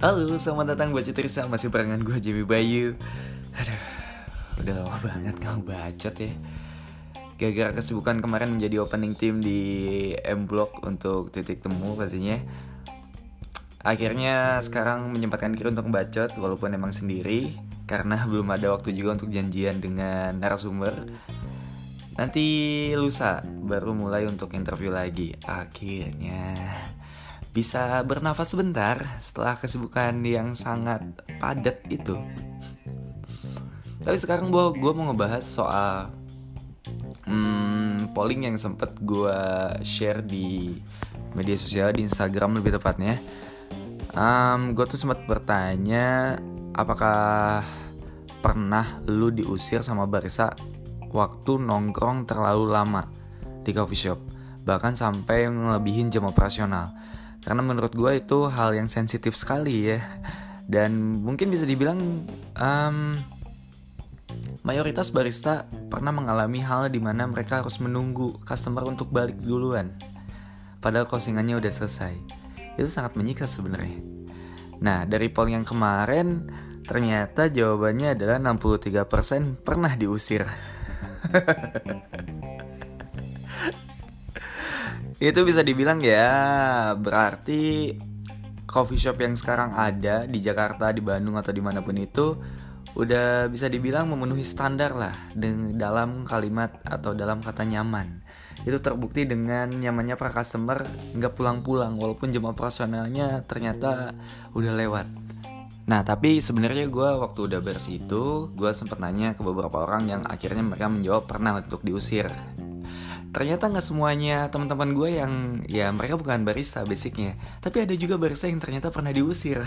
Halo, selamat datang buat Citrisa Masih barengan gue Jimmy Bayu. Aduh, udah lama banget gak bacot ya. Gara-gara kesibukan kemarin menjadi opening team di M Block untuk titik temu pastinya. Akhirnya sekarang menyempatkan diri untuk bacot walaupun emang sendiri Karena belum ada waktu juga untuk janjian dengan narasumber Nanti lusa baru mulai untuk interview lagi. Akhirnya bisa bernafas sebentar setelah kesibukan yang sangat padat itu. Tapi sekarang gue mau ngebahas soal hmm, polling yang sempet gue share di media sosial di Instagram lebih tepatnya. Um, Gue tuh sempat bertanya apakah pernah lu diusir sama Barisa waktu nongkrong terlalu lama di coffee shop, bahkan sampai melebihin jam operasional. Karena menurut gue itu hal yang sensitif sekali ya, dan mungkin bisa dibilang um, mayoritas barista pernah mengalami hal di mana mereka harus menunggu customer untuk balik duluan. Padahal closingannya udah selesai. Itu sangat menyiksa sebenarnya. Nah, dari poll yang kemarin ternyata jawabannya adalah 63% pernah diusir. itu bisa dibilang ya berarti coffee shop yang sekarang ada di Jakarta, di Bandung atau di mana pun itu udah bisa dibilang memenuhi standar lah dalam kalimat atau dalam kata nyaman. Itu terbukti dengan nyamannya para customer nggak pulang-pulang walaupun jam operasionalnya ternyata udah lewat. Nah tapi sebenarnya gue waktu udah bersih itu gue sempat nanya ke beberapa orang yang akhirnya mereka menjawab pernah untuk diusir ternyata nggak semuanya teman-teman gue yang ya mereka bukan barista basicnya. Tapi ada juga barista yang ternyata pernah diusir.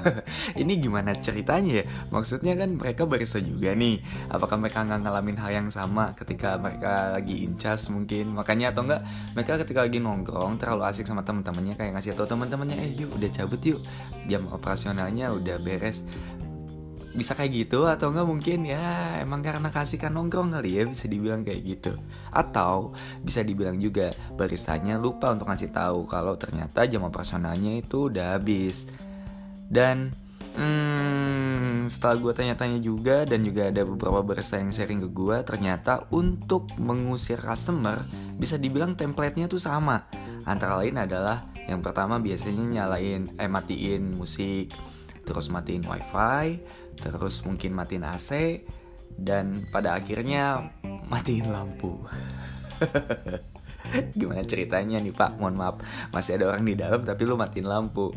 Ini gimana ceritanya ya? Maksudnya kan mereka barista juga nih. Apakah mereka nggak ngalamin hal yang sama ketika mereka lagi incas mungkin? Makanya atau enggak mereka ketika lagi nongkrong terlalu asik sama teman-temannya kayak ngasih tau teman-temannya eh yuk udah cabut yuk. Jam operasionalnya udah beres bisa kayak gitu atau enggak mungkin ya emang karena kasihkan nongkrong kali ya bisa dibilang kayak gitu. Atau bisa dibilang juga baristanya lupa untuk ngasih tahu kalau ternyata jam operasionalnya itu udah habis. Dan hmm, setelah gue tanya-tanya juga dan juga ada beberapa barista yang sharing ke gue ternyata untuk mengusir customer bisa dibilang templatenya tuh sama. Antara lain adalah yang pertama biasanya nyalain eh matiin musik terus matiin wifi terus mungkin matiin AC dan pada akhirnya matiin lampu. Gimana ceritanya nih Pak? Mohon maaf, masih ada orang di dalam tapi lu matiin lampu.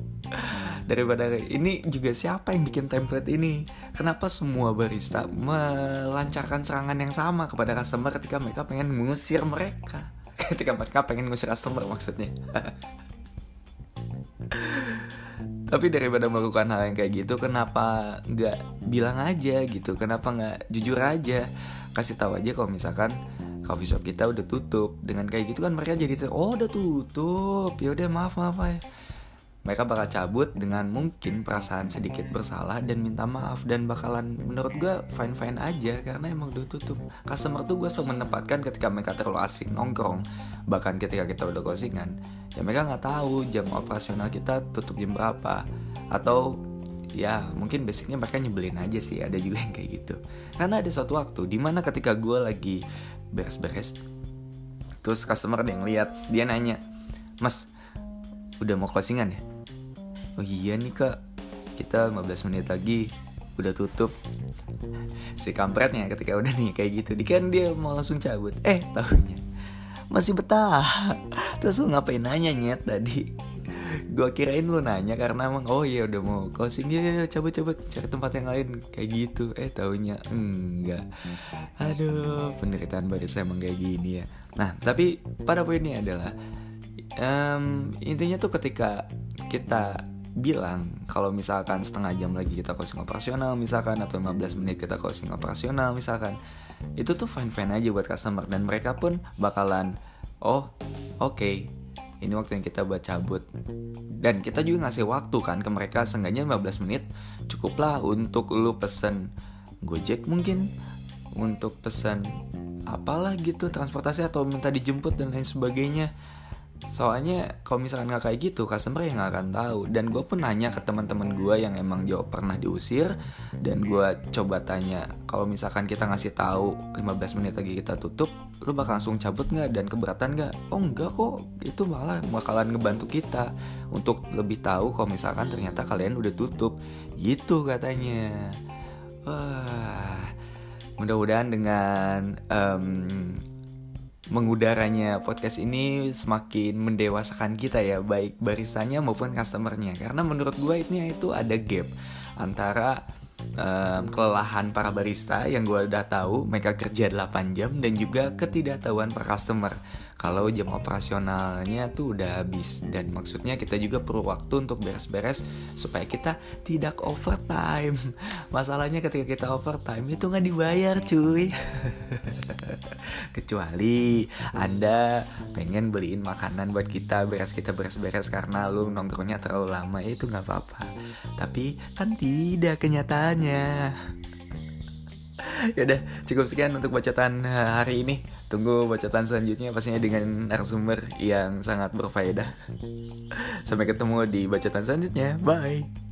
Daripada ini juga siapa yang bikin template ini? Kenapa semua barista melancarkan serangan yang sama kepada customer ketika mereka pengen mengusir mereka? Ketika mereka pengen mengusir customer maksudnya. tapi daripada melakukan hal yang kayak gitu kenapa nggak bilang aja gitu? Kenapa nggak jujur aja? Kasih tahu aja kalau misalkan coffee shop kita udah tutup. Dengan kayak gitu kan mereka jadi oh udah tutup. Ya udah maaf maaf ya mereka bakal cabut dengan mungkin perasaan sedikit bersalah dan minta maaf dan bakalan menurut gue fine fine aja karena emang udah tutup. Customer tuh gue selalu menempatkan ketika mereka terlalu asing nongkrong bahkan ketika kita udah closingan ya mereka nggak tahu jam operasional kita tutup jam berapa. Atau ya mungkin basicnya mereka nyebelin aja sih ada juga yang kayak gitu. Karena ada suatu waktu di mana ketika gue lagi beres-beres terus customer ada yang lihat dia nanya mas udah mau closingan ya oh iya nih kak. Kita 15 menit lagi. Udah tutup. Si kampretnya ketika udah nih kayak gitu. Dia kan dia mau langsung cabut. Eh tahunya. Masih betah. Terus lu ngapain nanya nyet tadi? Gue kirain lu nanya karena emang oh iya udah mau closing. Ya cabut cabut cari tempat yang lain. Kayak gitu. Eh tahunya. Enggak. Aduh penderitaan barista emang kayak gini ya. Nah tapi pada poinnya adalah um, intinya tuh ketika kita bilang kalau misalkan setengah jam lagi kita closing operasional misalkan atau 15 menit kita closing operasional misalkan itu tuh fine fine aja buat customer. Dan mereka pun bakalan oh oke okay, ini waktu yang kita buat cabut. Dan kita juga ngasih waktu kan ke mereka seenggaknya 15 menit cukuplah untuk lu pesen gojek mungkin untuk pesan apalah gitu transportasi atau minta dijemput dan lain sebagainya soalnya kalau misalkan nggak kayak gitu customer yang nggak akan tahu. Dan gue pun nanya ke teman-teman gue yang emang jawab pernah diusir dan gue coba tanya kalau misalkan kita ngasih tahu 15 menit lagi kita tutup lu bakal langsung cabut nggak? Dan keberatan nggak? Oh enggak kok. Itu malah bakalan ngebantu kita untuk lebih tahu kalau misalkan ternyata kalian udah tutup. Gitu katanya. Wah mudah-mudahan dengan um, mengudaranya podcast ini semakin mendewasakan kita ya baik baristanya maupun customernya. Karena menurut gue ini itu ada gap antara um, kelelahan para barista yang gue udah tahu mereka kerja 8 jam dan juga ketidaktahuan per customer kalau jam operasionalnya tuh udah habis dan maksudnya kita juga perlu waktu untuk beres-beres supaya kita tidak overtime. Masalahnya ketika kita overtime itu nggak dibayar cuy. Kecuali anda pengen beliin makanan buat kita beres kita beres-beres karena lu nongkrongnya terlalu lama ya itu nggak apa-apa. Tapi kan tidak kenyataannya Yaudah cukup sekian untuk bacaan eh, hari ini. Tunggu bacaan selanjutnya pastinya dengan narasumber yang sangat berfaedah. Sampai ketemu di bacaan selanjutnya. Bye